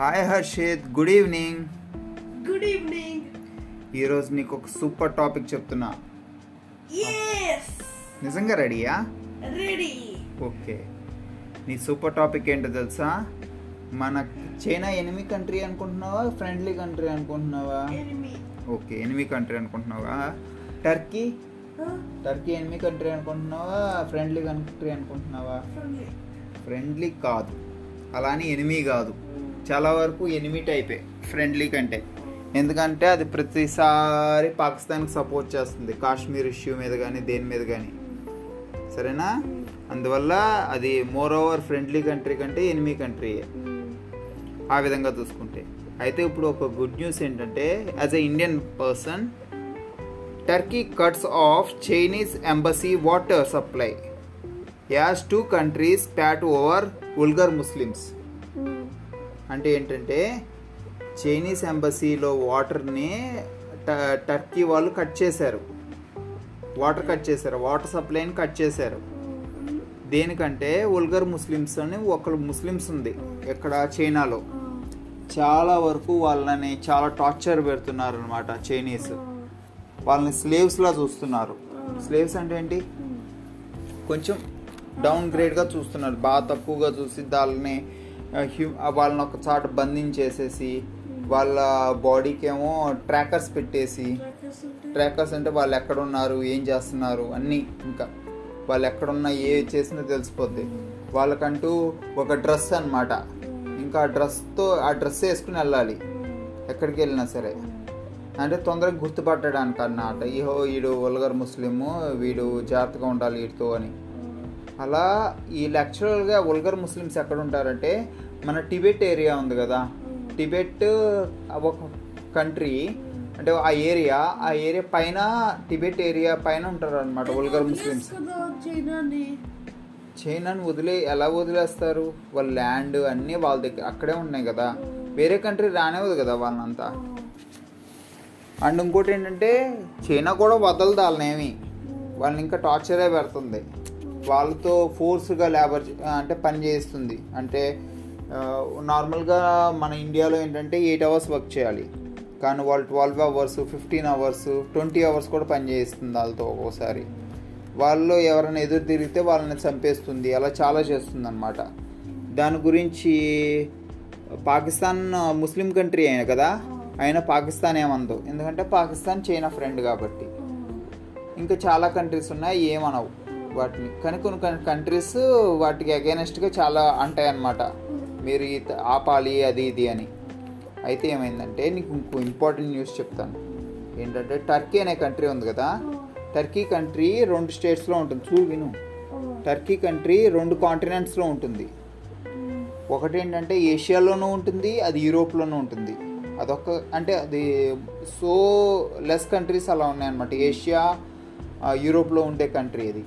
Hi Harshit good evening good evening ఈరోజు నీకు ఒక సూపర్ టాపిక్ చెప్తున్నా. నిజంగా రెడీయా? Ready okay. నీ సూపర్ టాపిక్ ఏంటో తెలుసా? మన చైనా ఎనిమి కంట్రీ అనుకుంటున్నావా? ఫ్రెండ్లీ కంట్రీ అనుకుంటున్నావా? ఓకే ఎనిమి కంట్రీ అనుకుంటున్నావా? టర్కీ టర్కీ ఎనిమి కంట్రీ అనుకుంటున్నావా? ఫ్రెండ్లీ కంట్రీ అనుకుంటున్నావా? ఫ్రెండ్లీ కాదు. అలా అని ఎనిమి కాదు. చాలా వరకు ఎనిమిట్ అయిపోయాయి ఫ్రెండ్లీ కంటే. ఎందుకంటే అది ప్రతిసారి పాకిస్తాన్కి సపోర్ట్ చేస్తుంది. కాశ్మీర్ ఇష్యూ మీద కానీ దేని మీద కానీ సరేనా? అందువల్ల అది మోర్ ఓవర్ ఫ్రెండ్లీ కంట్రీ కంటే ఎనిమి కంట్రీయే ఆ విధంగా చూసుకుంటే. అయితే ఇప్పుడు ఒక గుడ్ న్యూస్ ఏంటంటే as a Indian person Turkey cuts off Chinese embassy water supply as two countries pat over ఉల్గర్ Muslims అంటే ఏంటంటే చైనీస్ ఎంబసీలో వాటర్ని ట- టర్కీ వాళ్ళు కట్ చేశారు. వాటర్ కట్ చేశారు వాటర్ సప్లైని కట్ చేశారు. దేనికంటే ఉల్గర్ ముస్లిమ్స్ అని ఒకరు ముస్లిమ్స్ ఉంది ఇక్కడ చైనాలో. చాలా వరకు వాళ్ళని చాలా టార్చర్ పెడుతున్నారు అనమాట చైనీస్. వాళ్ళని స్లేవ్స్లా చూస్తున్నారు. స్లేవ్స్ అంటే ఏంటి? కొంచెం డౌన్ గ్రేడ్గా చూస్తున్నారు. బాగా తక్కువగా చూసి వాళ్ళని హ్యూ- వాళ్ళని ఒక చాట బంధించేసేసి వాళ్ళ బాడీకి ఏమో ట్రాకర్స్ పెట్టేసి ట్రాకర్స్ అంటే వాళ్ళు ఎక్కడ ఉన్నారు ఏం చేస్తున్నారు అన్నీ ఇంకా. వాళ్ళు ఎక్కడున్నా ఏ చేసినా తెలిసిపోద్ది. వాళ్ళకంటూ ఒక డ్రెస్ అన్నమాట. ఇంకా ఆ డ్రెస్తో ఆ డ్రెస్ వేసుకుని వెళ్ళాలి. ఎక్కడికి వెళ్ళినా సరే. అంటే తొందరగా గుర్తుపట్టడానికి అన్నమాట ఈహో వీడు వల్గర్ ముస్లిము వీడు జాగ్రత్తగా ఉండాలి వీడితో అని. అలా ఈ యాక్చువల్గా వల్గర్ ముస్లిమ్స్ ఎక్కడ ఉంటారంటే మన టిబెట్ ఏరియా ఉంది కదా. టిబెట్ ఒక కంట్రీ అంటే ఆ ఏరియా ఆ ఏరియా పైన టిబెట్ ఏరియా పైన ఉంటారు అనమాట వల్గర్ ముస్లిమ్స్. చైనాని? చైనాని వదిలే ఎలా వదిలేస్తారు? వాళ్ళ ల్యాండ్ అన్నీ వాళ్ళ దగ్గర అక్కడే ఉన్నాయి కదా. వేరే కంట్రీ రానివ్వదు కదా వాళ్ళనంతా. అండ్ ఇంకోటి ఏంటంటే చైనా కూడా వదలదు వాళ్ళనేమి. వాళ్ళని ఇంకా టార్చరే పెడుతుంది. వాళ్ళతో ఫోర్స్గా లేబర్ అంటే పని చేయిస్తుంది. అంటే నార్మల్గా మన ఇండియాలో ఏంటంటే ఎయిట్ అవర్స్ వర్క్ చేయాలి. కానీ వాళ్ళు twelve hours fifteen hours twenty hours కూడా పని చేయిస్తుంది వాళ్ళతో ఒక్కోసారి. వాళ్ళు ఎవరైనా ఎదురు తిరిగితే వాళ్ళని చంపేస్తుంది. అలా చాలా చేస్తుంది అనమాట దాని గురించి పాకిస్తాన్ ముస్లిం కంట్రీ అయిన కదా అయినా పాకిస్తాన్ ఏమందు. ఎందుకంటే పాకిస్తాన్ చైనా ఫ్రెండ్ కాబట్టి. ఇంకా చాలా కంట్రీస్ ఉన్నాయి ఏమనవు. వాటిని. కానీ కొన్ని కంట్రీస్ వాటికి అగేనెస్ట్గా చాలా అంటాయి మీరు ఇది ఆపాలి అది ఇది అని. అయితే ఏమైందంటే నీకు ఇంకో ఇంపార్టెంట్ న్యూస్ చెప్తాను. ఏంటంటే టర్కీ అనే కంట్రీ ఉంది కదా. టర్కీ కంట్రీ రెండు స్టేట్స్లో ఉంటుంది. చూ విను. టర్కీ కంట్రీ రెండు కాంటినెంట్స్లో ఉంటుంది. ఒకటి ఏంటంటే ఏషియాలోనూ ఉంటుంది అది యూరోప్లోనూ ఉంటుంది. అదొక అంటే అది సో లెస్ కంట్రీస్ అలా ఉన్నాయన్నమాట. ఏషియా ఆ, యూరోప్లో ఉండే కంట్రీ అది.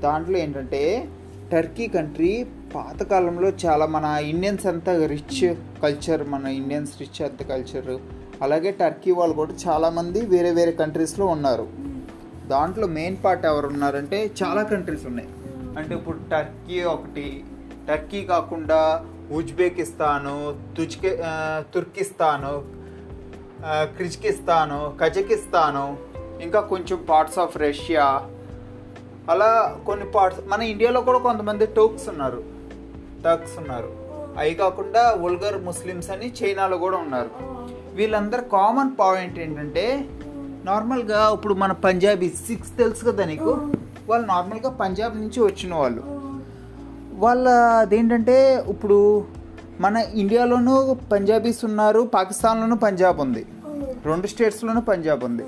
దాంట్లో ఏంటంటే టర్కీ కంట్రీ పాతకాలంలో చాలా మన ఇండియన్స్ అంతా రిచ్ కల్చర్ మన ఇండియన్స్ రిచ్ అంత కల్చర్. అలాగే టర్కీ వాళ్ళు కూడా చాలామంది వేరే వేరే కంట్రీస్లో ఉన్నారు. దాంట్లో మెయిన్ పార్ట్ ఎవరు ఉన్నారంటే చాలా కంట్రీస్ ఉన్నాయి. అంటే ఇప్పుడు టర్కీ ఒకటి టర్కీ కాకుండా ఉజ్బెకిస్తాను తుజ్కే తుర్కిస్తాను క్రిజ్కిస్తాను కజకిస్తాను ఇంకా కొంచెం పార్ట్స్ ఆఫ్ రష్యా అలా కొన్ని పార్ట్స్ మన ఇండియాలో కూడా కొంతమంది టోక్స్ ఉన్నారు టర్క్స్ ఉన్నారు. అవి కాకుండా ఉల్గర్ ముస్లిమ్స్ అని చైనాలో కూడా ఉన్నారు. వీళ్ళందరూ కామన్ పాయింట్ ఏంటంటే నార్మల్గా ఇప్పుడు మన పంజాబీ సిక్స్ తెలుసు కదా నీకు? వాళ్ళు నార్మల్గా పంజాబ్ నుంచి వచ్చిన వాళ్ళు. వాళ్ళ అదేంటంటే ఇప్పుడు మన ఇండియాలోనూ పంజాబీస్ ఉన్నారు పాకిస్తాన్లోనూ పంజాబ్ ఉంది. రెండు స్టేట్స్లోనూ పంజాబ్ ఉంది.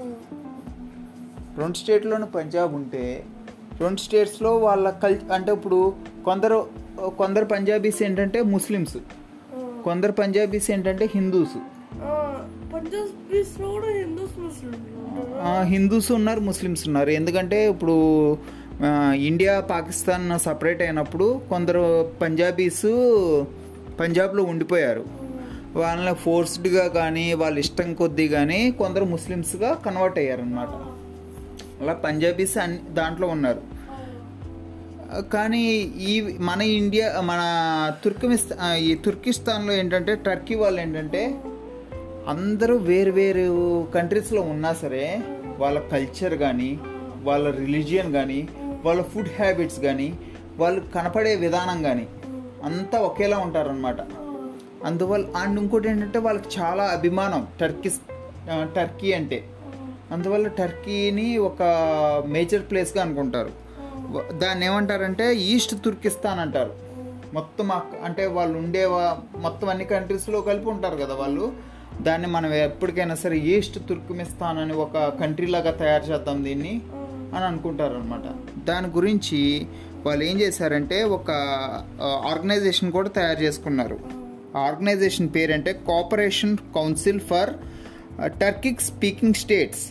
రెండు స్టేట్లోనూ పంజాబ్ ఉంటే రెండు స్టేట్స్లో వాళ్ళ కల్ అంటే ఇప్పుడు కొందరు కొందరు పంజాబీస్ ఏంటంటే ముస్లిమ్స్. కొందరు పంజాబీస్ ఏంటంటే హిందూస్. హిందూస్ ఉన్నారు ముస్లిమ్స్ ఉన్నారు. ఎందుకంటే ఇప్పుడు ఇండియా పాకిస్తాన్ సపరేట్ అయినప్పుడు కొందరు పంజాబీస్ పంజాబ్లో ఉండిపోయారు. వాళ్ళని ఫోర్స్డ్గా కానీ వాళ్ళ ఇష్టం కొద్దీ కానీ కొందరు ముస్లిమ్స్గా కన్వర్ట్ అయ్యారనమాట అలా పంజాబీస్ అన్ని దాంట్లో ఉన్నారు. కానీ ఈ మన ఇండియా మన తుర్కమిస్తా ఈ తుర్కిస్తాన్లో ఏంటంటే టర్కీ వాళ్ళు ఏంటంటే అందరూ వేరు వేరు కంట్రీస్లో ఉన్నా సరే వాళ్ళ కల్చర్ కానీ వాళ్ళ రిలీజియన్ కానీ వాళ్ళ ఫుడ్ హ్యాబిట్స్ కానీ వాళ్ళు కనపడే విధానం కానీ అంతా ఒకేలా ఉంటారనమాట అందువల్ల అండ్ ఇంకోటి ఏంటంటే వాళ్ళకి చాలా అభిమానం టర్కీ టర్కీ అంటే. అందువల్ల టర్కీని ఒక మేజర్ ప్లేస్గా అనుకుంటారు. దాన్ని ఏమంటారంటే ఈస్ట్ తుర్కిస్తాన్ అంటారు. మొత్తం అంటే వాళ్ళు ఉండే మొత్తం అన్ని కంట్రీస్లో కలిపి ఉంటారు కదా వాళ్ళు. దాన్ని మనం ఎప్పటికైనా సరే ఈస్ట్ తుర్కమిస్తాన్ అని ఒక కంట్రీ లాగా తయారు చేద్దాం దీన్ని అని అనుకుంటారు అనమాట దాని గురించి వాళ్ళు ఏం చేశారంటే ఒక ఆర్గనైజేషన్ కూడా తయారు చేసుకున్నారు. Organisation పేరంటే cooperation council for Turkic speaking states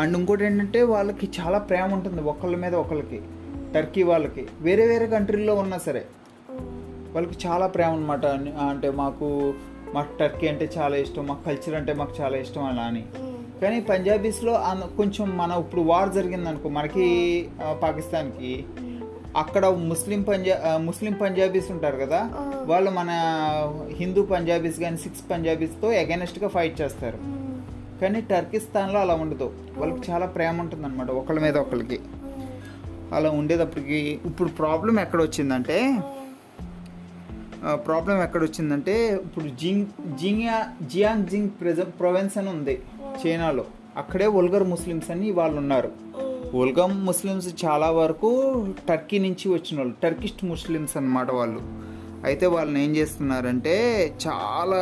and ఇంకోటి ఏంటంటే వాళ్ళకి చాలా ప్రేమ ఉంటుంది ఒకళ్ళ మీద ఒకళ్ళకి టర్కీ వాళ్ళకి. వేరే వేరే కంట్రీల్లో ఉన్నా సరే వాళ్ళకి చాలా ప్రేమ అనమాట అంటే మాకు మాకు టర్కీ అంటే చాలా ఇష్టం మాకు కల్చర్ అంటే మాకు చాలా ఇష్టం అలా అని. కానీ పంజాబీస్లో కొంచెం మన ఇప్పుడు వార్ జరిగిందనుకో మనకి పాకిస్తాన్కి అక్కడ ముస్లిం పంజా ముస్లిం పంజాబీస్ ఉంటారు కదా వాళ్ళు మన హిందూ పంజాబీస్ కానీ సిక్స్ పంజాబీస్తో అగెనెస్ట్గా ఫైట్ చేస్తారు. కానీ టర్కిస్తాన్లో అలా ఉండదు. వాళ్ళకి చాలా ప్రేమ ఉంటుంది అనమాట ఒకళ్ళ మీద ఒకళ్ళకి. అలా ఉండేటప్పటికి ఇప్పుడు ప్రాబ్లం ఎక్కడ వచ్చిందంటే ప్రాబ్లం ఎక్కడ వచ్చిందంటే ఇప్పుడు జింగ్ జింగ్యా జియాంగ్ జింగ్ ప్రజ ప్రొవెన్స్ అని ఉంది చైనాలో. అక్కడే ఒల్గర్ ముస్లిమ్స్ అని వాళ్ళు ఉన్నారు ఒల్గమ్ ముస్లిమ్స్ చాలా వరకు టర్కీ నుంచి వచ్చిన వాళ్ళు టర్కిస్ట్ ముస్లిమ్స్ అన్నమాట వాళ్ళు. అయితే వాళ్ళని ఏం చేస్తున్నారంటే చాలా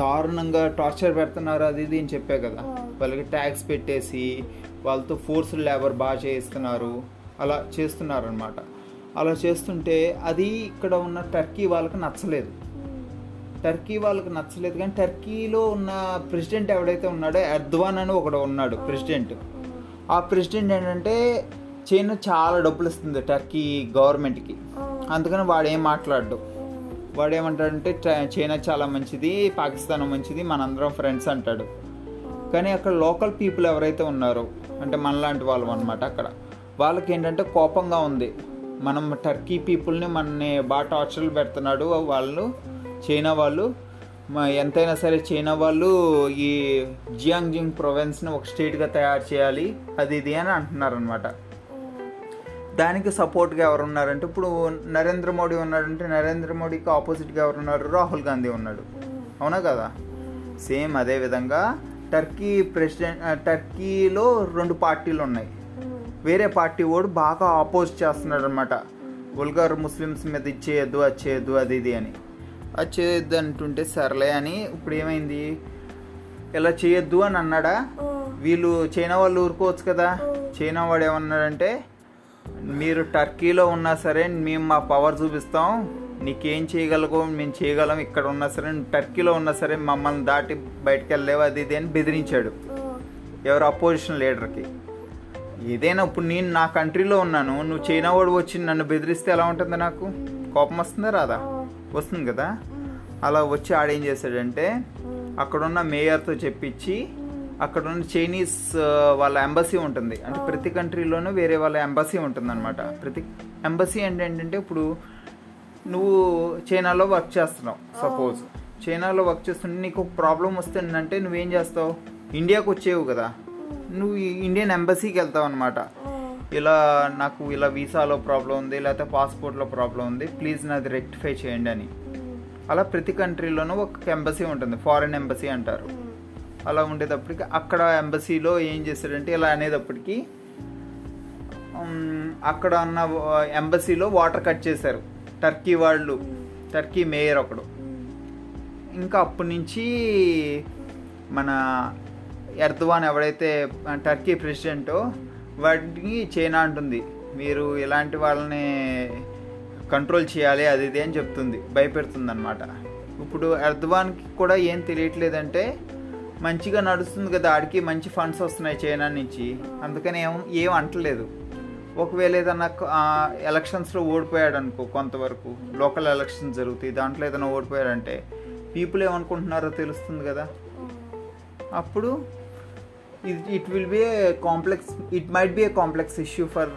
దారుణంగా టార్చర్ పెడుతున్నారు అది ఇది అని చెప్పే కదా. వాళ్ళకి ట్యాక్స్ పెట్టేసి వాళ్ళతో ఫోర్స్ లేబర్ బాగా చేయిస్తున్నారు. అలా చేస్తున్నారు అనమాట అలా చేస్తుంటే అది ఇక్కడ ఉన్న టర్కీ వాళ్ళకి నచ్చలేదు. టర్కీ వాళ్ళకి నచ్చలేదు కానీ టర్కీలో ఉన్న ప్రెసిడెంట్ ఎవడైతే ఉన్నాడో ఎర్ద్వాన్ అని ఒకడు ఉన్నాడు ప్రెసిడెంట్. ఆ ప్రెసిడెంట్ ఏంటంటే చైనా చాలా డబ్బులు ఇస్తుంది టర్కీ గవర్నమెంట్కి. అందుకని వాడు ఏం మాట్లాడు వాడు ఏమంటాడంటే చైనా చాలా మంచిది పాకిస్తాన్ మంచిది మనందరం ఫ్రెండ్స్ అంటాడు. కానీ అక్కడ లోకల్ పీపుల్ ఎవరైతే ఉన్నారో అంటే మనలాంటి వాళ్ళు అనమాట అక్కడ వాళ్ళకి ఏంటంటే కోపంగా ఉంది. మనం టర్కీ పీపుల్ని మనని బాగా టార్చర్లు పెడుతున్నాడు వాళ్ళు చైనా వాళ్ళు. ఎంతైనా సరే చైనా వాళ్ళు ఈ జియాంగ్జింగ్ ప్రొవిన్స్ని ఒక స్టేట్గా తయారు చేయాలి అది ఇది అని అంటున్నారు అనమాట దానికి సపోర్ట్గా ఎవరు ఉన్నారంటే ఇప్పుడు నరేంద్ర మోడీ ఉన్నాడంటే నరేంద్ర మోడీకి ఆపోజిట్గా ఎవరు ఉన్నారు రాహుల్ గాంధీ ఉన్నాడు. అవునా కదా? సేమ్ అదే విధంగా టర్కీ ప్రెసిడెంట్ టర్కీలో రెండు పార్టీలు ఉన్నాయి. వేరే పార్టీ వాడు బాగా ఆపోజ్ చేస్తున్నాడు అనమాట బుల్గార్ ముస్లిమ్స్ మీద ఇది చేయొద్దు అది చేయొద్దు అది ఇది అని. అది చేయొద్దు అంటుంటే సర్లే అని ఇప్పుడు ఏమైంది? ఇలా చేయొద్దు అని అన్నాడా? వీళ్ళు చైనా వాళ్ళు ఊరుకోవచ్చు కదా? చైనా వాడు ఏమన్నాడంటే మీరు టర్కీలో ఉన్నా సరే మేము మా పవర్ చూపిస్తాం. నీకేం చేయగలగో మేము చేయగలం. ఇక్కడ ఉన్నా సరే టర్కీలో ఉన్నా సరే మమ్మల్ని దాటి బయటకు వెళ్ళలేవు అది ఇది అని బెదిరించాడు. ఎవరు అపోజిషన్ లీడర్కి ఏదైనా ఇప్పుడు నేను నా కంట్రీలో ఉన్నాను. నువ్వు చైనా వాడు వచ్చి నన్ను బెదిరిస్తే ఎలా ఉంటుంది నాకు? కోపం వస్తుందా రాదా? వస్తుంది కదా? అలా వచ్చి ఆడేం చేశాడంటే అక్కడున్న మేయర్తో చెప్పించి అక్కడ ఉన్న చైనీస్ వాళ్ళ ఎంబసీ ఉంటుంది. అంటే ప్రతి కంట్రీలోనూ వేరే వాళ్ళ ఎంబసీ ఉంటుంది అనమాట ప్రతి ఎంబసీ అంటే ఏంటంటే ఇప్పుడు నువ్వు చైనాలో వర్క్ చేస్తున్నావు సపోజ్ చైనాలో వర్క్ చేస్తుంటే నీకు ఒక ప్రాబ్లం వస్తుందంటే నువ్వేం చేస్తావు? ఇండియాకి వచ్చేవు కదా. నువ్వు ఇండియన్ ఎంబసీకి వెళ్తావు అనమాట ఇలా నాకు ఇలా వీసాలో ప్రాబ్లం ఉంది లేకపోతే పాస్పోర్ట్లో ప్రాబ్లం ఉంది ప్లీజ్ నాది రెక్టిఫై చేయండి అని. అలా ప్రతి కంట్రీలోనూ ఒక ఎంబసీ ఉంటుంది ఫారిన్ ఎంబసీ అంటారు. అలా ఉండేటప్పటికి అక్కడ ఎంబసీలో ఏం చేశారంటే ఇలా అనేటప్పటికీ అక్కడ ఉన్న ఎంబసీలో వాటర్ కట్ చేశారు. టర్కీ వాళ్ళు టర్కీ మేయర్ ఒకడు. ఇంకా అప్పటి నుంచి మన ఎర్దవాన్ ఎవడైతే టర్కీ ప్రెసిడెంటో వాటికి చైనా అంటుంది. మీరు ఇలాంటి వాళ్ళని కంట్రోల్ చేయాలి అది ఇది అని చెప్తుంది భయపెడుతుంది అనమాట ఇప్పుడు ఎర్దవాన్కి కూడా ఏం తెలియట్లేదంటే మంచిగా నడుస్తుంది కదా ఆడికి మంచి ఫండ్స్ వస్తున్నాయి చైనా నుంచి. అందుకని ఏం ఏం అంటలేదు. ఒకవేళ ఏదన్నా ఎలక్షన్స్లో ఓడిపోయాడు అనుకో కొంతవరకు లోకల్ ఎలక్షన్స్ జరుగుతాయి దాంట్లో ఏదైనా ఓడిపోయాడంటే పీపుల్ ఏమనుకుంటున్నారో తెలుస్తుంది కదా. అప్పుడు it it will be a complex it might be a complex issue for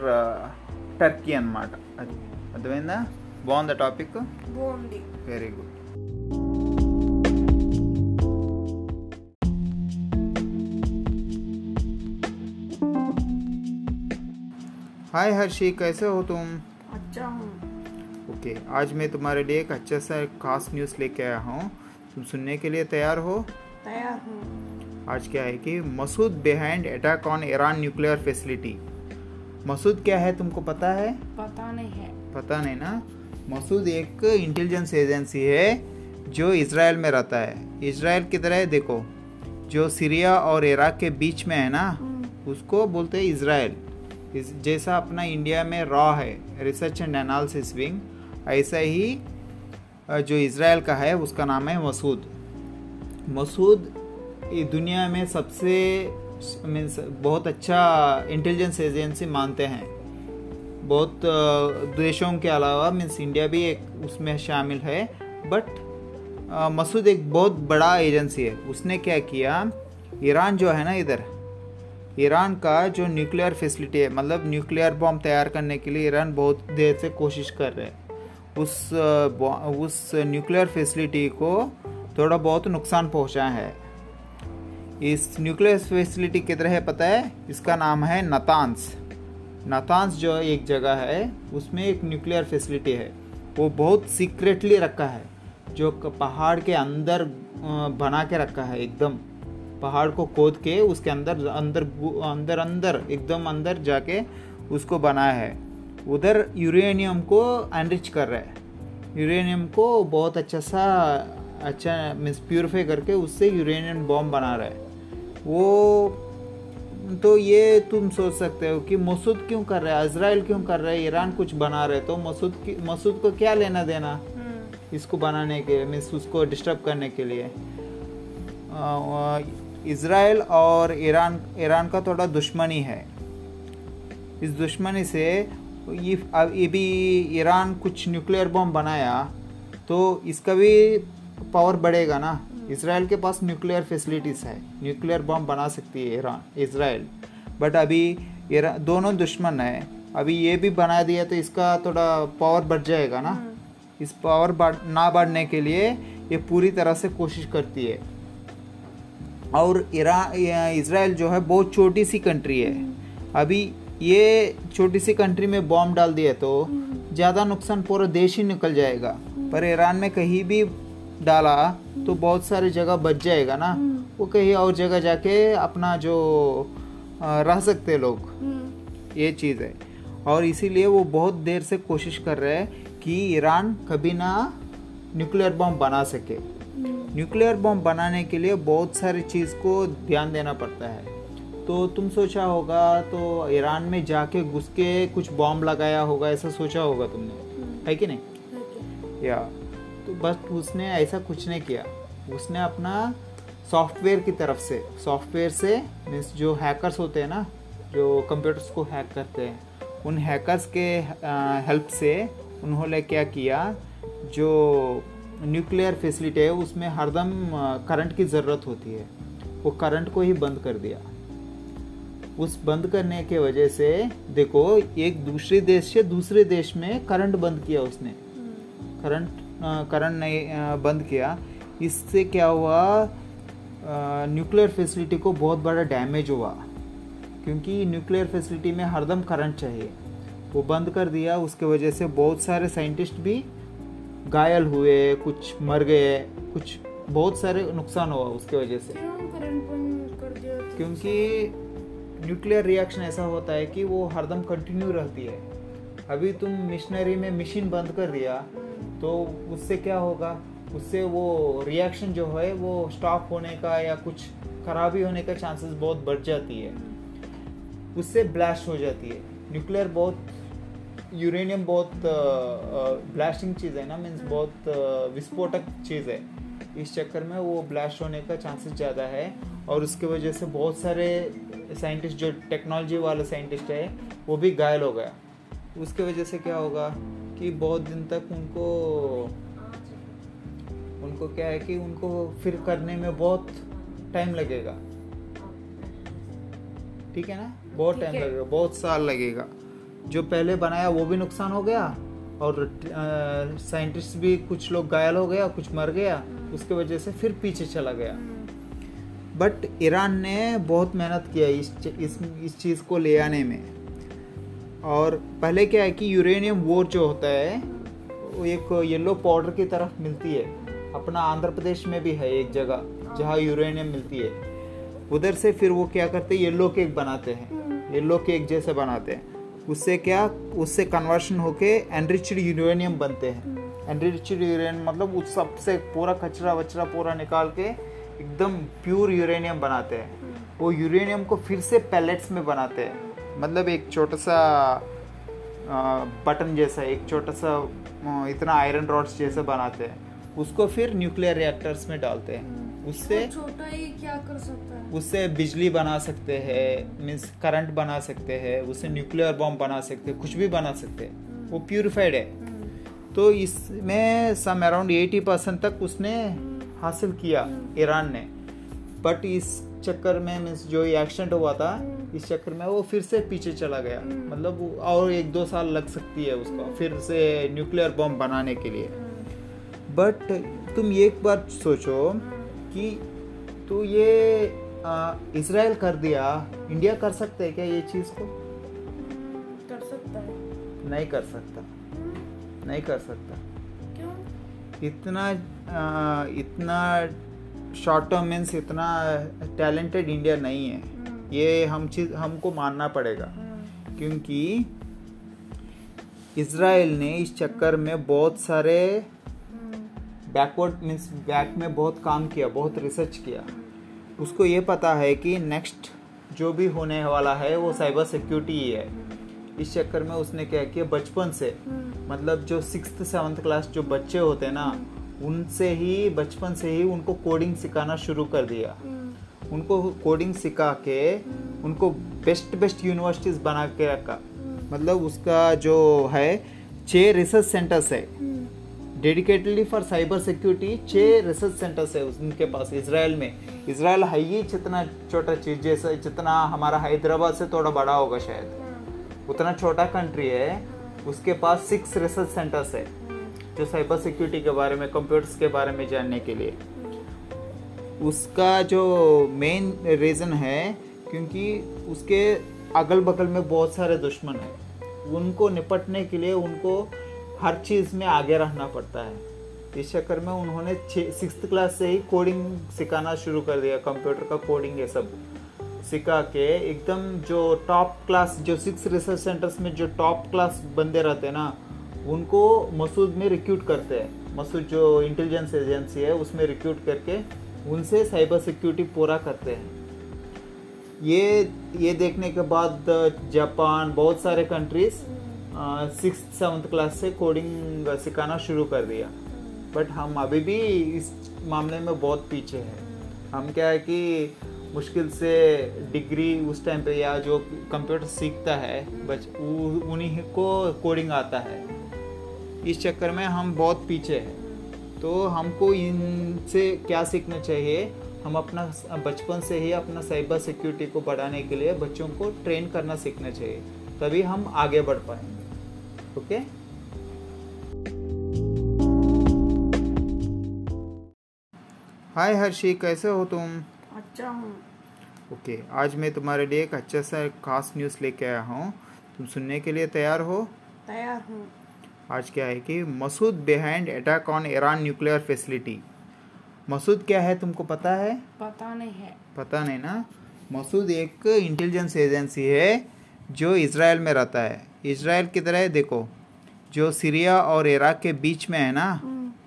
Turkey అన్నమాట. అది అర్థమైందా? బాగుందా టాపిక్ బాగుంది. వెరీ గుడ్ हाय हर्षी कैसे हो तुम? अच्छा हूँ। ओके okay, आज मैं तुम्हारे लिए एक अच्छा सा खास न्यूज़ लेके आया हूँ। तुम सुनने के लिए तैयार हो? तैयार हूँ। आज क्या है कि Mossad behind attack on Iran nuclear facility Mossad क्या है तुमको पता है? पता नहीं है। पता नहीं ना? मसूद एक इंटेलिजेंस एजेंसी है जो इसराइल में रहता है। इसराइल की तरह देखो जो सीरिया और इराक के बीच में है ना? उसको बोलते हैं इसराइल। इस जैसा अपना इंडिया में रॉ है रिसर्च एंड एनालिसिस विंग ऐसा ही जो इसराइल का है, उसका नाम है मसूद। मसूद दुनिया में सबसे, मीन्स बहुत अच्छा इंटेलिजेंस एजेंसी मानते हैं। बहुत देशों के अलावा, मीन्स इंडिया भी एक उसमें शामिल है बट मसूद एक बहुत बड़ा एजेंसी है। उसने क्या किया? ईरान जो है ना इधर ईरान का जो न्यूक्लियर फैसिलिटी है मतलब न्यूक्लियर बॉम्ब तैयार करने के लिए ईरान बहुत देर से कोशिश कर रहे हैं। उस उस न्यूक्लियर फैसिलिटी को थोड़ा बहुत नुकसान पहुँचा है। इस न्यूक्लियर फैसिलिटी किधर है, पता है? इसका नाम है नतांस नतांस जो एक जगह है, उसमें एक न्यूक्लियर फैसिलिटी है। वो बहुत सीक्रेटली रखा है, जो पहाड़ के अंदर बना के रखा है, एकदम। पहाड़ को खोद के उसके अंदर अंदर अंदर अंदर एकदम अंदर जाके उसको बनाया है। उधर यूरेनियम को एनरिच कर रहा है। यूरेनियम को बहुत अच्छा सा अच्छा मीन्स प्योरीफाई करके उससे यूरेनियम बॉम्ब बना रहा है। वो तो ये तुम सोच सकते हो कि मसूद क्यों कर रहा है? इसराइल क्यों कर रहा है? ईरान कुछ बना रहे तो मसूद मसूद को क्या लेना देना? इसको बनाने के मीन्स उसको डिस्टर्ब करने के लिए। अ, इसराइल और ईरान ईरान का थोड़ा दुश्मनी है। इस दुश्मनी से ये अब ये भी ईरान कुछ न्यूक्लियर बॉम्ब बनाया तो इसका भी पावर बढ़ेगा ना। इसराइल के पास न्यूक्लियर फैसिलिटीज़ है न्यूक्लियर बॉम्ब बना सकती है ईरान इसराइल बट अभी ईरान दोनों दुश्मन है अभी ये भी बना दिया तो इसका थोड़ा पावर बढ़ जाएगा ना। इस पावर बढ़ ना बढ़ने के लिए ये पूरी तरह से कोशिश करती है। और इसराइल जो है बहुत छोटी सी कंट्री है। अभी ये छोटी सी कंट्री में बॉम्ब डाल दिया तो ज़्यादा नुकसान पूरा देश ही निकल जाएगा। पर ईरान में कहीं भी डाला तो बहुत सारी जगह बच जाएगा ना। वो कहीं और जगह जाके अपना जो रह सकते लोग। ये चीज़ है। और इसीलिए वो बहुत देर से कोशिश कर रहे हैं कि ईरान कभी ना न्यूक्लियर बॉम्ब बना सके। न्यूक्लियर बॉम्ब बनाने के लिए बहुत सारी चीज़ को ध्यान देना पड़ता है। तो तुम सोचा होगा तो ईरान में जाके घुस के कुछ बॉम्ब लगाया होगा ऐसा सोचा होगा तुमने? है कि नहीं? या तो बस उसने ऐसा कुछ नहीं किया। उसने अपना सॉफ्टवेयर की तरफ़ से सॉफ्टवेयर से मीन्स जो हैकर्स होते हैं ना जो कंप्यूटर्स को हैक करते हैं उन हैकर्स के हेल्प से उन्होंने क्या किया जो न्यूक्लियर फैसिलिटी है उसमें हरदम करंट की ज़रूरत होती है। वो करंट को ही बंद कर दिया। उस बंद करने के वजह से देखो एक दूसरे देश से दूसरे देश में करंट बंद किया उसने। करंट करंट नहीं बंद किया। इससे क्या हुआ? न्यूक्लियर फैसिलिटी को बहुत बड़ा डैमेज हुआ। क्योंकि न्यूक्लियर फैसिलिटी में हरदम करंट चाहिए। वो बंद कर दिया उसके वजह से बहुत सारे साइंटिस्ट भी घायल हुए कुछ मर गए कुछ बहुत सारे नुकसान हुआ उसके वजह से। तो? क्योंकि न्यूक्लियर रिएक्शन ऐसा होता है कि वो हरदम कंटिन्यू रहती है। अभी तुम मिशनरी में मशीन बंद कर दिया तो उससे क्या होगा? उससे वो रिएक्शन जो है वो स्टॉप होने का या कुछ खराबी होने का चांसेस बहुत बढ़ जाती है। उससे ब्लास्ट हो जाती है। न्यूक्लियर बहुत यूरेनियम बहुत ब्लास्टिंग चीज़ है ना मीन्स बहुत विस्फोटक चीज़ है। इस चक्कर में वो ब्लास्ट होने का चांसेस ज़्यादा है और उसके वजह से बहुत सारे साइंटिस्ट जो टेक्नोलॉजी वाले साइंटिस्ट है वो भी घायल हो गया। उसके वजह से क्या होगा कि बहुत दिन तक उनको उनको क्या है कि उनको फिर करने में बहुत टाइम लगेगा। ठीक है ना? बहुत टाइम लगेगा बहुत साल लगेगा। जो पहले बनाया वो भी नुकसान हो गया और साइंटिस्ट भी कुछ लोग घायल हो गया कुछ मर गया उसके वजह से फिर पीछे चला गया। बट ईरान ने बहुत मेहनत किया इस इस इस चीज़ को ले आने में। और पहले क्या है कि यूरेनियम वोर जो होता है वो एक येलो पाउडर की तरफ़ मिलती है। अपना आंध्र प्रदेश में भी है एक जगह जहाँ यूरेनियम मिलती है। उधर से फिर वो क्या करते हैं येलो केक बनाते हैं। येलो केक जैसे बनाते हैं। उससे क्या उससे कन्वर्शन होके एनरिच्ड यूरेनियम बनते हैं। एनरिच्ड यूरेनियम मतलब उस सबसे पूरा कचरा वचरा पूरा निकाल के एकदम प्योर यूरेनियम बनाते हैं। वो यूरेनियम को फिर से पैलेट्स में बनाते हैं। मतलब एक छोटा सा बटन जैसा एक छोटा सा इतना आयरन रॉड्स जैसा बनाते हैं। उसको फिर न्यूक्लियर रिएक्टर्स में डालते हैं। उससे छोटा ही क्या कर सकता है? उससे बिजली बना सकते हैं मीन्स करंट बना सकते हैं उससे न्यूक्लियर बॉम्ब बना सकते हैं कुछ भी बना सकते हैं। वो प्योरीफाइड है। तो इसमें सम अराउंड एटी परसेंट तक उसने हासिल किया ईरान ने। बट इस चक्कर में मीन्स जो ये एक्सीडेंट हुआ था इस चक्कर में वो फिर से पीछे चला गया। मतलब और एक दो साल लग सकती है उसको फिर से न्यूक्लियर बॉम्ब बनाने के लिए। बट तुम एक बार सोचो कि तो ये इसराइल कर दिया। इंडिया कर सकते है क्या ये चीज़ को? कर सकता है। नहीं कर सकता। नहीं कर सकता। क्यों? इतना आ, इतना शॉर्ट टर्म मीन्स इतना टैलेंटेड इंडिया नहीं है। ये हम चीज़ हमको मानना पड़ेगा। क्योंकि इसराइल ने इस चक्कर में बहुत सारे बैकवर्ड मीन्स बैक में बहुत काम किया बहुत रिसर्च किया। उसको ये पता है कि नेक्स्ट जो भी होने वाला है वो साइबर सिक्योरिटी ही है। इस चक्कर में उसने क्या किया बचपन से। मतलब जो सिक्स सेवन्थ क्लास जो बच्चे होते हैं ना उनसे ही बचपन से ही उनको कोडिंग सिखाना शुरू कर दिया। उनको कोडिंग सिखा के उनको बेस्ट बेस्ट यूनिवर्सिटीज बना के रखा। मतलब उसका जो है छः रिसर्च सेंटर्स है। डेडिकेटेडली फॉर साइबर सिक्योरिटी छः रिसर्च सेंटर्स है उनके पास इसराइल में। इसराइल है ही जितना छोटा चीज़ जैसा, जितना हमारा हैदराबाद से थोड़ा बड़ा होगा शायद। उतना छोटा कंट्री है। उसके पास सिक्स रिसर्च सेंटर्स है, जो साइबर सिक्योरिटी के बारे में कंप्यूटर्स के बारे में जानने के लिए। उसका जो मेन रीज़न है, क्योंकि उसके अगल बगल में बहुत सारे दुश्मन हैं। उनको निपटने के लिए उनको हर चीज़ में आगे रहना पड़ता है। इस चक्कर में उन्होंने सिक्स क्लास से ही कोडिंग सिखाना शुरू कर दिया कंप्यूटर का कोडिंग ये सब। सिखा के एकदम जो टॉप क्लास जो सिक्स रिसर्च सेंटर्स में जो टॉप क्लास बंदे रहते हैं ना, उनको मसूद में रिक्रूट करते हैं। मसूद जो इंटेलिजेंस एजेंसी है, उसमें रिक्रूट करके उनसे साइबर सिक्योरिटी पूरा करते हैं। ये ये देखने के बाद जापान, बहुत सारे कंट्रीज़ सिक्स सेवन्थ क्लास से कोडिंग सिखाना शुरू कर दिया। बट हम अभी भी इस मामले में बहुत पीछे हैं। हम क्या है कि मुश्किल से डिग्री उस टाइम पे या जो कंप्यूटर सीखता है, बच उन्हीं को कोडिंग आता है। इस चक्कर में हम बहुत पीछे हैं। तो हमको इनसे क्या सीखना चाहिए? हम अपना बचपन से ही अपना साइबर सिक्योरिटी को बढ़ाने के लिए बच्चों को ट्रेन करना सीखना चाहिए। तभी हम आगे बढ़ पाएँगे। ओके? हाय हर्षी कैसे हो तुम? अच्छा हूँ। ओके आज मैं तुम्हारे लिए एक अच्छा सा खास न्यूज़ लेके आया हूँ। तुम सुनने के लिए तैयार हो? तैयार हूँ। आज क्या है कि Mossad behind attack on Iran nuclear facility Mossad क्या है तुमको पता है? पता नहीं है। पता नहीं ना? मसूद एक इंटेलिजेंस एजेंसी है जो इसराइल में रहता है। इसराइल की तरह देखो जो सीरिया और इराक के बीच में है ना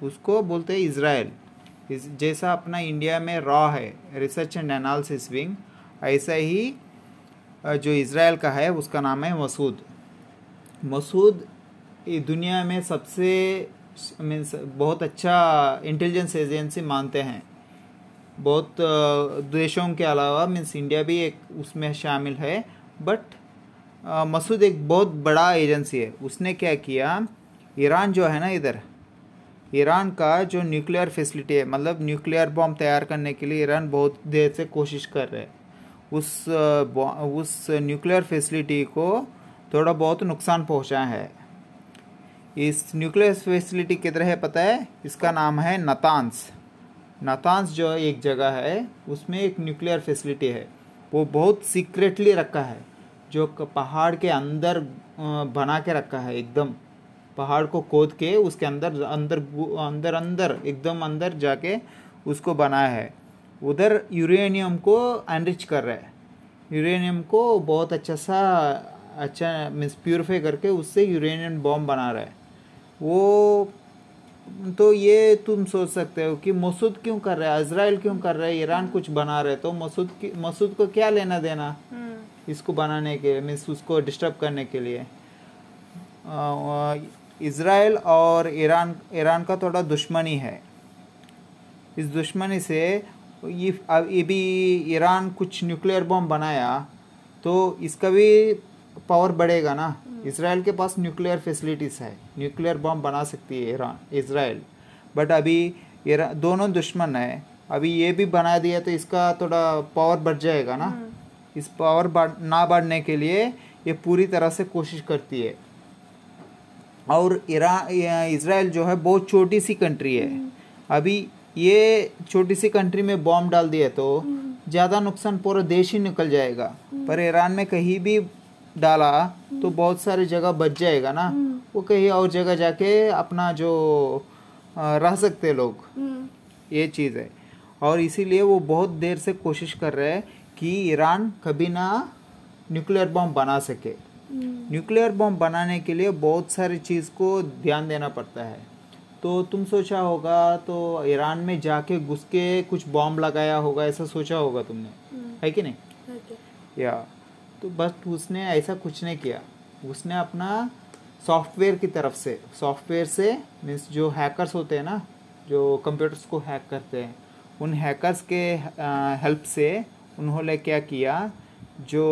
उसको बोलते हैं इसराइल। इस जैसा अपना इंडिया में रॉ है रिसर्च एंड एनालिसिस विंग ऐसा ही जो इसराइल का है उसका नाम है मसूद। मसूद दुनिया में सबसे मीन्स बहुत अच्छा इंटेलिजेंस एजेंसी मानते हैं। बहुत देशों के अलावा मीन्स इंडिया भी एक उसमें शामिल है बट मसूद एक बहुत बड़ा एजेंसी है। उसने क्या किया, ईरान जो है ना इधर, ईरान का जो न्यूक्लियर फैसिलिटी है मतलब न्यूक्लियर बॉम्ब तैयार करने के लिए ईरान बहुत देर से कोशिश कर रहे हैं। उस उस न्यूक्लियर फैसिलिटी को थोड़ा बहुत नुकसान पहुँचा है। इस न्यूक्लियर फैसिलिटी किधर है पता है? इसका नाम है नतांस नतांस जो एक जगह है, उसमें एक न्यूक्लियर फैसिलिटी है। वो बहुत सीक्रेटली रखा है। जो पहाड़ के अंदर बना के रखा है एकदम। पहाड़ को खोद के उसके अंदर अंदर अंदर अंदर, एकदम अंदर जाके उसको बनाया है। उधर यूरेनियम को एनरिच कर रहा है। यूरेनियम को बहुत अच्छा सा अच्छा मीन्स प्योरीफाई करके उससे यूरेनियम बॉम्ब बना रहा है। वो तो ये तुम सोच सकते हो कि मसूद क्यों कर रहा है? इसराइल क्यों कर रहा है? ईरान कुछ बना रहे तो मसूद मसूद को क्या लेना देना? हम्म। इसको बनाने के लिए मीन्स उसको डिस्टर्ब करने के लिए। इसराइल और ईरान ईरान का थोड़ा दुश्मनी है। इस दुश्मनी से ये अब ये भी ईरान कुछ न्यूक्लियर बॉम्ब बनाया तो इसका भी पावर बढ़ेगा ना। इसराइल के पास न्यूक्लियर फैसिलिटीज़ है। न्यूक्लियर बॉम्ब बना सकती है ईरान इसराइल बट अभी दोनों दुश्मन है। अभी ये भी बना दिया तो इसका थोड़ा पावर बढ़ जाएगा ना। इस पावर बढ़ ना बढ़ने के लिए ये पूरी तरह से कोशिश करती है। और ईरान इसराइल जो है बहुत छोटी सी कंट्री है। अभी ये छोटी सी कंट्री में बॉम्ब डाल दिया तो ज़्यादा नुकसान पूरा देश ही निकल जाएगा। पर ईरान में कहीं भी डाला तो बहुत सारी जगह बच जाएगा ना। वो कहीं और जगह जाके अपना जो रह सकते लोग। हम्म। ये चीज़ है। और इसीलिए वो बहुत देर से कोशिश कर रहे हैं कि ईरान कभी ना न्यूक्लियर बॉम्ब बना सके। हम्म। न्यूक्लियर बॉम्ब बनाने के लिए बहुत सारी चीज़ को ध्यान देना पड़ता है। तो तुम सोचा होगा तो ईरान में जाके घुस के कुछ बॉम्ब लगाया होगा ऐसा सोचा होगा तुमने? हम्म। है कि नहीं? या तो बस उसने ऐसा कुछ नहीं किया। उसने अपना सॉफ्टवेयर की तरफ़ से सॉफ्टवेयर से मीन्स जो हैकर्स होते हैं ना जो कंप्यूटर्स को हैक करते हैं उन हैकर्स के हेल्प से उन्होंने क्या किया जो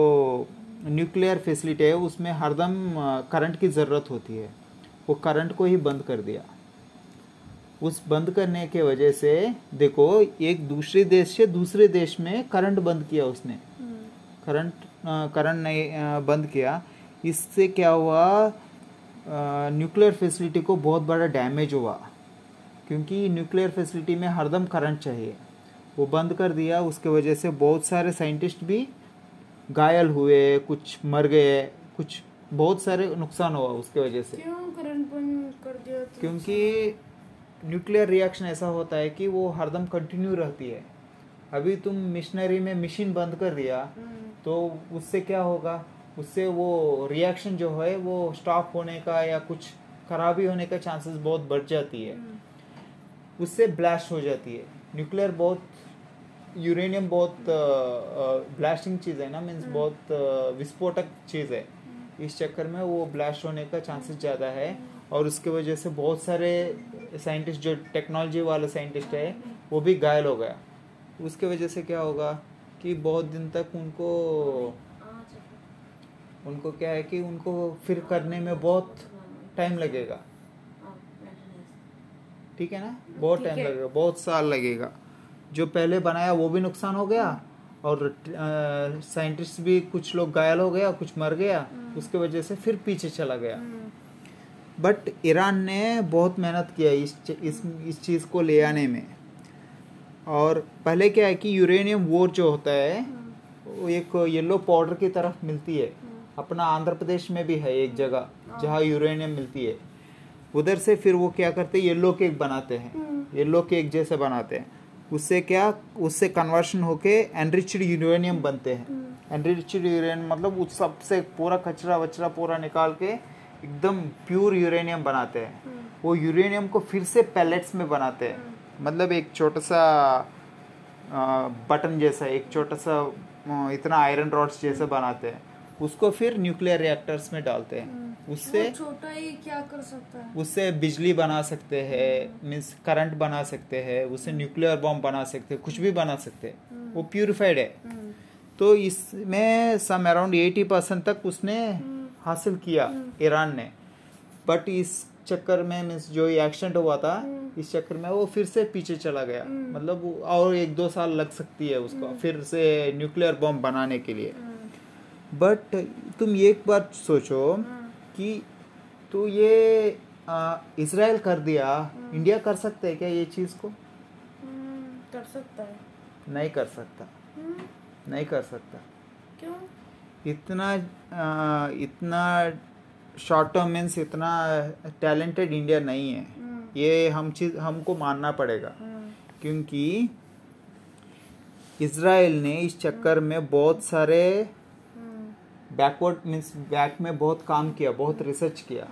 न्यूक्लियर फैसिलिटी है उसमें हरदम करंट की ज़रूरत होती है। वो करंट को ही बंद कर दिया। उस बंद करने के वजह से देखो एक दूसरे देश से दूसरे देश में करंट बंद किया उसने। हम्म। करंट करंट नहीं बंद किया। इससे क्या हुआ न्यूक्लियर फैसिलिटी को बहुत बड़ा डैमेज हुआ। क्योंकि न्यूक्लियर फैसिलिटी में हरदम करंट चाहिए। वो बंद कर दिया। उसके वजह से बहुत सारे साइंटिस्ट भी घायल हुए कुछ मर गए कुछ बहुत सारे नुकसान हुआ उसके वजह से। क्यों करंट बंद कर दिया तो? क्योंकि न्यूक्लियर रिएक्शन ऐसा होता है कि वो हरदम कंटिन्यू रहती है। अभी तुम मिशनरी में मशीन बंद कर दिया हम्म। तो उससे क्या होगा? उससे वो रिएक्शन जो है वो स्टॉप होने का या कुछ खराबी होने का चांसेस बहुत बढ़ जाती है। हम्म। उससे ब्लास्ट हो जाती है। न्यूक्लियर बहुत यूरेनियम बहुत ब्लास्टिंग चीज़ है ना मीन्स बहुत विस्फोटक चीज़ है। इस चक्कर में वो ब्लास्ट होने का चांसेस ज़्यादा है और उसके वजह से बहुत सारे साइंटिस्ट जो टेक्नोलॉजी वाले साइंटिस्ट है वो भी घायल हो गया। उसके वजह से क्या होगा कि बहुत दिन तक उनको उनको क्या है कि उनको फिर करने में बहुत टाइम लगेगा। ठीक है ना? बहुत टाइम लगेगा बहुत साल लगेगा। जो पहले बनाया वो भी नुकसान हो गया और साइंटिस्ट भी कुछ लोग घायल हो गया कुछ मर गया उसके वजह से फिर पीछे चला गया। हम्म। बट ईरान ने बहुत मेहनत किया इस इस इस चीज़ को ले आने में। और पहले क्या है कि यूरेनियम वोर जो होता है वो एक येलो पाउडर की तरफ़ मिलती है। अपना आंध्र प्रदेश में भी है एक जगह जहाँ यूरेनियम मिलती है। उधर से फिर वो क्या करते हैं येलो केक बनाते हैं। येलो केक जैसे बनाते हैं। उससे क्या उससे कन्वर्शन होके एनरिच्ड यूरेनियम बनते हैं। एनरिच्ड यूरेनियम मतलब उस सबसे पूरा कचरा वचरा पूरा निकाल के एकदम प्योर यूरेनियम बनाते हैं। वो यूरेनियम को फिर से पैलेट्स में बनाते हैं। मतलब एक छोटा सा बटन जैसा एक छोटा सा इतना आयरन रॉड्स जैसा बनाते हैं। उसको फिर न्यूक्लियर रिएक्टर्स में डालते हैं। उससे छोटा ही क्या कर सकता है? उससे बिजली बना सकते हैं मीन्स करंट बना सकते हैं उससे न्यूक्लियर बॉम्ब बना सकते हैं कुछ भी बना सकते हैं। वो प्यूरिफाइड है। हम्म। तो इसमें सम अराउंड एटी परसेंट तक उसने हासिल किया ईरान ने। बट इस चक्कर में मीन्स जो ये एक्सीडेंट हुआ था इस चक्कर में वो फिर से पीछे चला गया। मतलब और एक दो साल लग सकती है उसको फिर से न्यूक्लियर बॉम्ब बनाने के लिए। बट तुम ये एक बार सोचो कि तो ये इसराइल कर दिया। इंडिया कर सकता है क्या ये चीज़ को? हम्म, कर सकता है। नहीं कर सकता। हम्म, नहीं कर सकता। क्यों? इतना आ, इतना शॉर्ट टर्म मीन्स इतना टैलेंटेड इंडिया नहीं है। हम्म, ये हम चीज़ हमको मानना पड़ेगा। हम्म, क्योंकि इसराइल ने इस चक्कर में बहुत सारे हम्म, बैकवर्ड मीन्स बैक में बहुत काम किया, बहुत रिसर्च किया।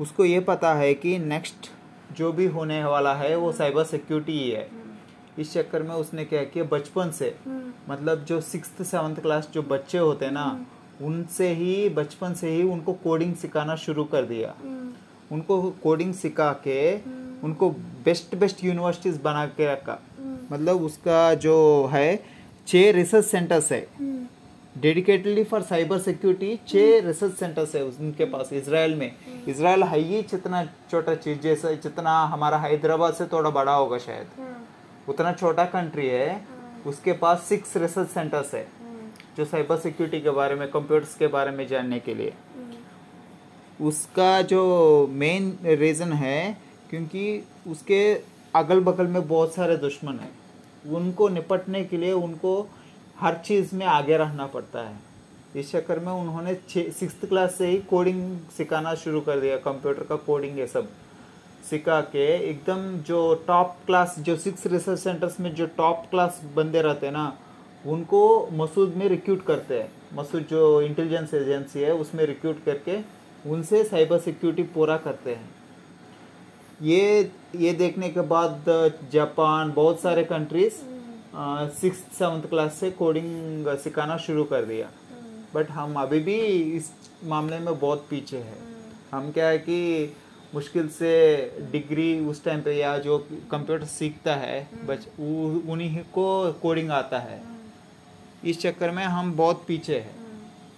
उसको ये पता है कि नेक्स्ट जो भी होने वाला है, वो साइबर सिक्योरिटी ही है। इस चक्कर में उसने क्या किया, बचपन से मतलब जो सिक्स सेवन्थ क्लास जो बच्चे होते हैं ना, उनसे ही, बचपन से ही उनको कोडिंग सिखाना शुरू कर दिया। उनको कोडिंग सिखा के, उनको बेस्ट बेस्ट यूनिवर्सिटीज बना के रखा। मतलब उसका जो है, छह रिसर्च सेंटर्स है। हम्म, डेडिकेटेडली फॉर साइबर सिक्योरिटी छह रिसर्च सेंटर्स है उनके पास इसराइल में। इसराइल है ही जितना छोटा चीज़ जैसे जितना हमारा हैदराबाद से थोड़ा बड़ा होगा शायद। हम्म, उतना छोटा कंट्री है। उसके पास सिक्स रिसर्च सेंटर्स है हम्म, जो साइबर सिक्योरिटी के बारे में कंप्यूटर्स के बारे में जानने के लिए। हम्म, उसका जो मेन रीज़न है क्योंकि उसके अगल बगल में बहुत सारे दुश्मन हैं। उनको निपटने के लिए उनको हर चीज़ में आगे रहना पड़ता है। इस चक्कर में उन्होंने सिक्स क्लास से ही कोडिंग सिखाना शुरू कर दिया कंप्यूटर का कोडिंग ये सब सिखा के। एकदम जो टॉप क्लास जो सिक्स रिसर्च सेंटर्स में जो टॉप क्लास बंदे रहते हैं ना, उनको मसूद में रिक्यूट करते हैं। मसूद जो इंटेलिजेंस एजेंसी है, उसमें रिक्यूट करके उनसे साइबर सिक्योरिटी पूरा करते हैं। ये ये देखने के बाद, जापान, बहुत सारे कंट्रीज़ सिक्स सेवन्थ क्लास से कोडिंग सिखाना शुरू कर दिया। बट हम अभी भी इस मामले में बहुत पीछे है। हम क्या है कि मुश्किल से डिग्री उस टाइम पे या जो कंप्यूटर सीखता है बच उन्हीं को कोडिंग आता है। इस चक्कर में हम बहुत पीछे हैं।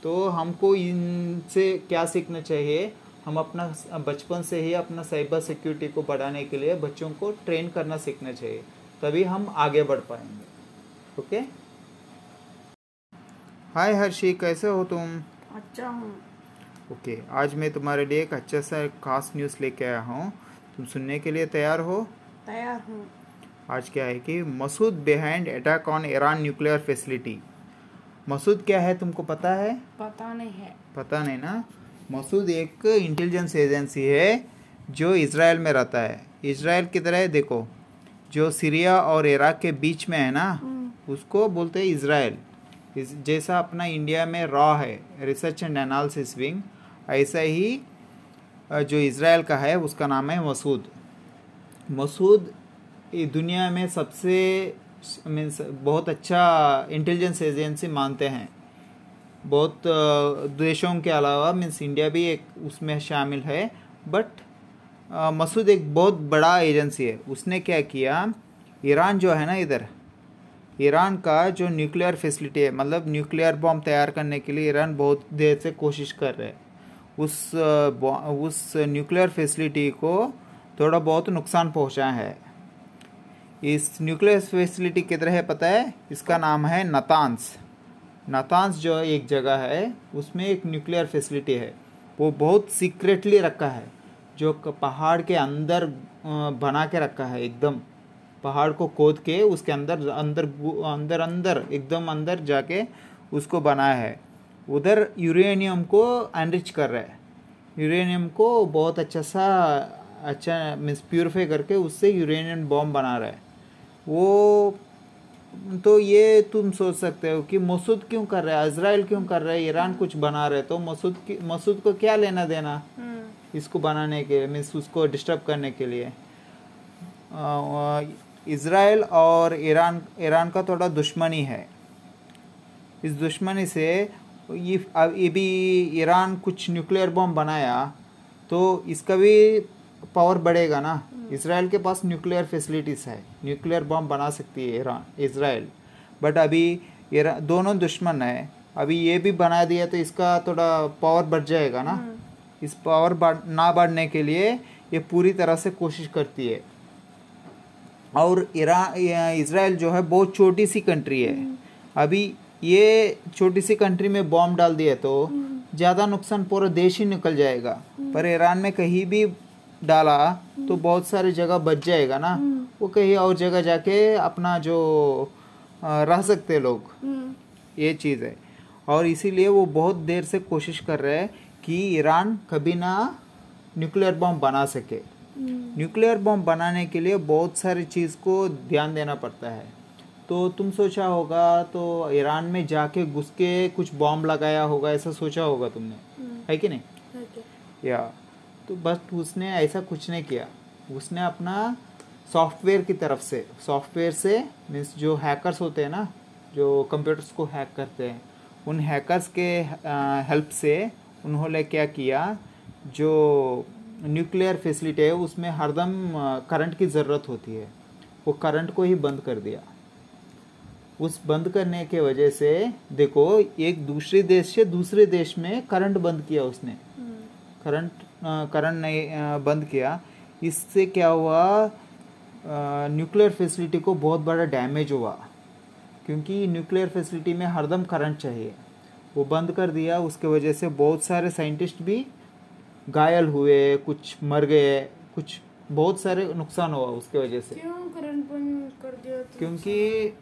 तो हमको इनसे क्या सीखना चाहिए? हम अपना बचपन से ही अपना साइबर सिक्योरिटी को बढ़ाने के लिए बच्चों को ट्रेन करना सीखना चाहिए। तभी हम आगे बढ़ पाएँगे। ओके? हाय हर्षी कैसे हो तुम? अच्छा हूँ। ओके आज मैं तुम्हारे लिए एक अच्छा सा खास न्यूज़ लेके आया हूँ। तुम सुनने के लिए तैयार हो? तैयार हूँ। आज क्या है कि Mossad behind attack on Iran nuclear facility Mossad क्या है तुमको पता है? पता नहीं है। पता नहीं ना? मसूद एक इंटेलिजेंस एजेंसी है जो इसराइल में रहता है। इसराइल की तरह देखो। जो सीरिया और इराक के बीच में है ना उसको बोलते हैं इसराइल इस जैसा अपना इंडिया में रॉ है रिसर्च एंड एनालिसिस विंग ऐसा ही जो इसराइल का है उसका नाम है मसूद। मसूद दुनिया में सबसे मीन्स बहुत अच्छा इंटेलिजेंस एजेंसी मानते हैं। बहुत देशों के अलावा मीन्स इंडिया भी एक उसमें शामिल है बट मसूद एक बहुत बड़ा एजेंसी है। उसने क्या किया, ईरान जो है ना इधर, ईरान का जो न्यूक्लियर फैसिलिटी है मतलब न्यूक्लियर बॉम्ब तैयार करने के लिए ईरान बहुत देर से कोशिश कर रहे हैं। उस उस न्यूक्लियर फैसिलिटी को थोड़ा बहुत नुकसान पहुँचा है। इस न्यूक्लियर फैसिलिटी किधर है पता है? इसका नाम है नतांस नतांस जो एक जगह है, उसमें एक न्यूक्लियर फैसिलिटी है। वो बहुत सीक्रेटली रखा है। जो पहाड़ के अंदर बना के रखा है एकदम। पहाड़ को खोद के उसके अंदर अंदर अंदर अंदर, एकदम अंदर जाके उसको बनाया है। उधर यूरेनियम को एनरिच कर रहा है। यूरेनियम को बहुत अच्छा सा अच्छा मीन्स प्योरीफाई करके उससे यूरेनियम बॉम्ब बना रहा है। वो तो ये तुम सोच सकते हो कि मसूद क्यों कर रहा है? इसराइल क्यों कर रहा है? ईरान कुछ बना रहे तो मसूद मसूद को क्या लेना देना? इसको बनाने के लिए मीन्स उसको डिस्टर्ब करने के लिए। इसराइल और ईरान ईरान का थोड़ा दुश्मनी है। इस दुश्मनी से ये अब ये भी ईरान कुछ न्यूक्लियर बॉम्ब बनाया तो इसका भी पावर बढ़ेगा ना। इसराइल के पास न्यूक्लियर फैसिलिटीज़ है। न्यूक्लियर बॉम्ब बना सकती है ईरान इसराइल बट अभी ईरान दोनों दुश्मन है। अभी ये भी बना दिया तो इसका थोड़ा पावर बढ़ जाएगा ना। इस पावर बढ़ ना बढ़ने के लिए ये पूरी तरह से कोशिश करती है। और ईरान इसराइल जो है बहुत छोटी सी कंट्री है। अभी ये छोटी सी कंट्री में बॉम्ब डाल दिया तो ज़्यादा नुकसान पूरा देश ही निकल जाएगा। पर ईरान में कहीं भी डाला तो बहुत सारी जगह बच जाएगा ना। वो कहीं और जगह जाके अपना जो रह सकते लोग। हम्म, ये चीज़ है। और इसीलिए वो बहुत देर से कोशिश कर रहे हैं कि ईरान कभी ना न्यूक्लियर बॉम्ब बना सके। हम्म, न्यूक्लियर बॉम्ब बनाने के लिए बहुत सारी चीज़ को ध्यान देना पड़ता है। तो तुम सोचा होगा तो ईरान में जाके घुस के कुछ बॉम्ब लगाया होगा ऐसा सोचा होगा तुमने? हम्म, है कि नहीं? या तो बस उसने ऐसा कुछ नहीं किया। उसने अपना सॉफ्टवेयर की तरफ़ से सॉफ्टवेयर से मीन्स जो हैकर्स होते हैं ना जो कंप्यूटर्स को हैक करते हैं उन हैकर्स के हेल्प से उन्होंने क्या किया जो न्यूक्लियर फैसिलिटी है उसमें हरदम करंट की ज़रूरत होती है। वो करंट को ही बंद कर दिया। उस बंद करने के वजह से देखो एक दूसरे देश से दूसरे देश में करंट बंद किया उसने। हम्म, करंट करंट नहीं बंद किया। इससे क्या हुआ न्यूक्लियर फैसिलिटी को बहुत बड़ा डैमेज हुआ। क्योंकि न्यूक्लियर फैसिलिटी में हरदम करंट चाहिए। वो बंद कर दिया। उसके वजह से बहुत सारे साइंटिस्ट भी घायल हुए कुछ मर गए कुछ बहुत सारे नुकसान हुआ उसके वजह से। क्यों करंट बंद कर दिया तो? क्योंकि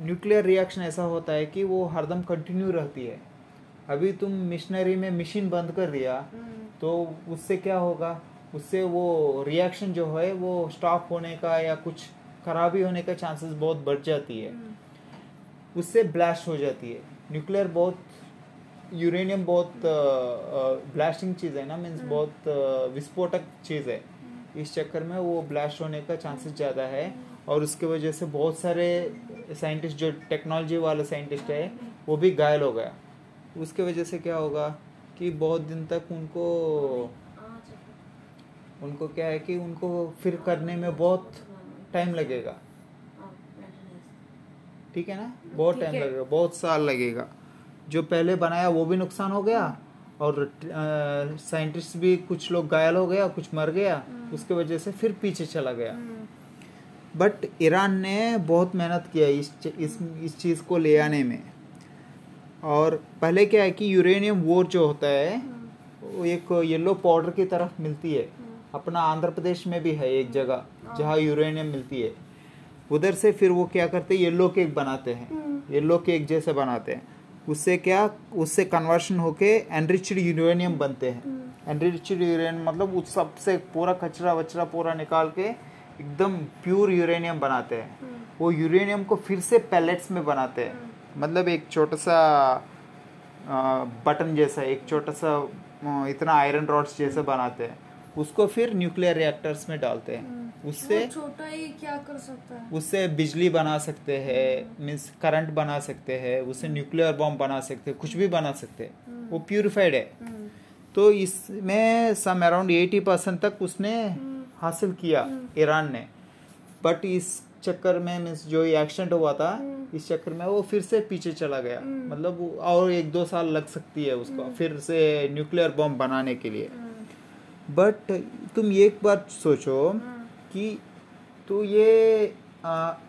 न्यूक्लियर रिएक्शन ऐसा होता है कि वो हरदम कंटिन्यू रहती है। अभी तुम मिशनरी में मशीन बंद कर दिया हम्म, तो उससे क्या होगा? उससे वो रिएक्शन जो है वो स्टॉप होने का या कुछ खराबी होने का चांसेस बहुत बढ़ जाती है। हम्म, उससे ब्लास्ट हो जाती है। न्यूक्लियर बहुत यूरेनियम बहुत ब्लास्टिंग चीज़ है ना मीन्स बहुत विस्फोटक चीज़ है। इस चक्कर में वो ब्लास्ट होने का चांसेस ज़्यादा है और उसके वजह से बहुत सारे साइंटिस्ट जो टेक्नोलॉजी वाले साइंटिस्ट है वो भी घायल हो गया। उसके वजह से क्या होगा कि बहुत दिन तक उनको उनको क्या है कि उनको फिर करने में बहुत टाइम लगेगा। ठीक है ना? बहुत टाइम लगेगा बहुत साल लगेगा। जो पहले बनाया वो भी नुकसान हो गया और साइंटिस्ट भी कुछ लोग घायल हो गया कुछ मर गया उसके वजह से फिर पीछे चला गया। हम्म, बट ईरान ने बहुत मेहनत किया इस इस इस चीज़ को ले आने में। और पहले क्या है कि यूरेनियम वोर जो होता है वो एक येलो पाउडर की तरफ़ मिलती है। अपना आंध्र प्रदेश में भी है एक जगह जहाँ यूरेनियम मिलती है। उधर से फिर वो क्या करते हैं येलो केक बनाते हैं। येलो केक जैसे बनाते हैं। उससे क्या उससे कन्वर्शन होके एनरिच्ड यूरेनियम बनते हैं। एनरिच्ड यूरेनियम मतलब उस सबसे पूरा कचरा वचरा पूरा निकाल के एकदम प्योर यूरेनियम बनाते हैं। वो यूरेनियम को फिर से पैलेट्स में बनाते हैं। मतलब एक छोटा सा बटन जैसा एक छोटा सा इतना आयरन रॉड्स जैसा बनाते हैं। उसको फिर न्यूक्लियर रिएक्टर्स में डालते हैं। उससे छोटा ही क्या कर सकता है? उससे बिजली बना सकते हैं मीन्स करंट बना सकते हैं उससे न्यूक्लियर बॉम्ब बना सकते हैं कुछ भी बना सकते हैं। वो प्यूरिफाइड है। हम्म, तो इसमें सम अराउंड एटी परसेंट तक उसने हासिल किया ईरान ने। बट इस चक्कर में मीन्स जो ये एक्सीडेंट हुआ था इस चक्कर में वो फिर से पीछे चला गया। मतलब और एक दो साल लग सकती है उसको फिर से न्यूक्लियर बॉम्ब बनाने के लिए। बट तुम ये एक बार सोचो कि तो ये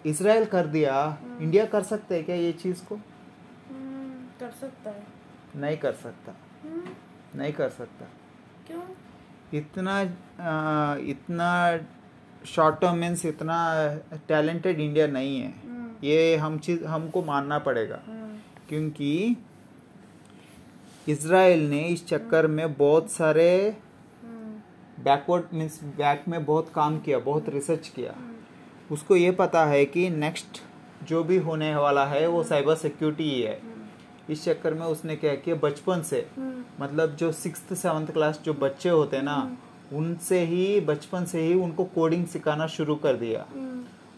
इसराइल कर दिया इंडिया कर सकता है क्या ये चीज़ को? हम्म, कर सकता है। नहीं कर सकता। हम्म, नहीं कर सकता। क्यों? इतना आ, इतना शॉर्ट टर्म मीन्स इतना टैलेंटेड इंडिया नहीं है। हम्म, ये हम चीज़ हमको मानना पड़ेगा। हम्म, क्योंकि इसराइल ने इस चक्कर में बहुत सारे हम्म, बैकवर्ड मीन्स बैक में बहुत काम किया, बहुत रिसर्च किया। उसको ये पता है कि नेक्स्ट जो भी होने वाला है, वो साइबर सिक्योरिटी ही है। इस चक्कर में उसने क्या किया, बचपन से। मतलब जो सिक्स सेवन्थ क्लास जो बच्चे होते हैं ना, उनसे ही, बचपन से ही उनको कोडिंग सिखाना शुरू कर दिया।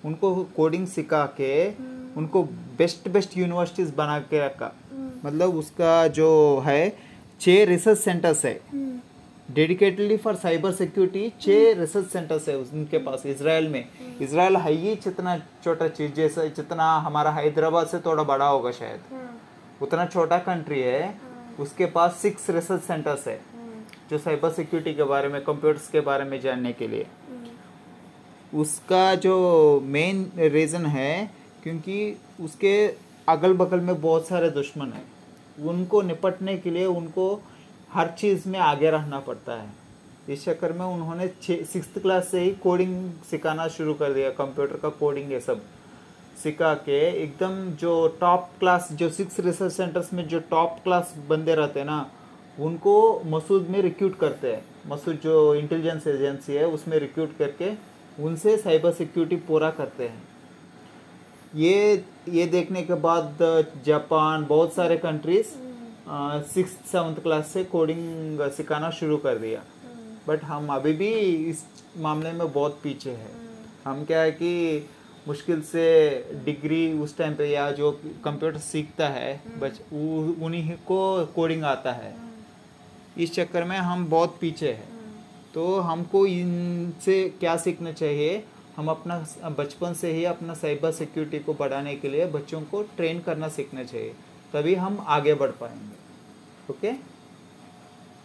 उनको कोडिंग सिखा के, उनको बेस्ट बेस्ट यूनिवर्सिटीज बना के रखा। मतलब उसका जो है, छह रिसर्च सेंटर्स है। डेडिकेटेडली फॉर साइबर सिक्योरिटी छह रिसर्च सेंटर्स है उनके पास इसराइल में। इसराइल है ही जितना छोटा चीज़ जैसा जितना हमारा हैदराबाद से थोड़ा बड़ा होगा शायद। हम्म, उतना छोटा कंट्री है। उसके पास सिक्स रिसर्च सेंटर्स है जो साइबर सिक्योरिटी के बारे में कंप्यूटर्स के बारे में जानने के लिए। हम्म, उसका जो मेन रीज़न है क्योंकि उसके अगल बगल में बहुत सारे दुश्मन हैं। उनको निपटने के लिए उनको हर चीज़ में आगे रहना पड़ता है। इस चक्कर में उन्होंने सिक्स क्लास से ही कोडिंग सिखाना शुरू कर दिया कंप्यूटर का कोडिंग ये सब सिखा के। एकदम जो टॉप क्लास जो सिक्स रिसर्च सेंटर्स में जो टॉप क्लास बंदे रहते हैं ना, उनको मसूद में रिक्यूट करते हैं। मसूद जो इंटेलिजेंस एजेंसी है, उसमें रिक्यूट करके उनसे साइबर सिक्योरिटी पूरा करते हैं। ये ये देखने के बाद, जापान, बहुत सारे कंट्रीज़ सिक्स सेवन्थ क्लास से कोडिंग सिखाना शुरू कर दिया। बट हम अभी भी इस मामले में बहुत पीछे हैं। हम क्या है कि मुश्किल से डिग्री उस टाइम पे या जो कंप्यूटर सीखता है बच उन्हीं को कोडिंग आता है। इस चक्कर में हम बहुत पीछे हैं। तो हमको इनसे क्या सीखना चाहिए? हम अपना बचपन से ही अपना साइबर सिक्योरिटी को बढ़ाने के लिए बच्चों को ट्रेन करना सीखना चाहिए। तभी हम आगे बढ़ पाएँगे। ओके?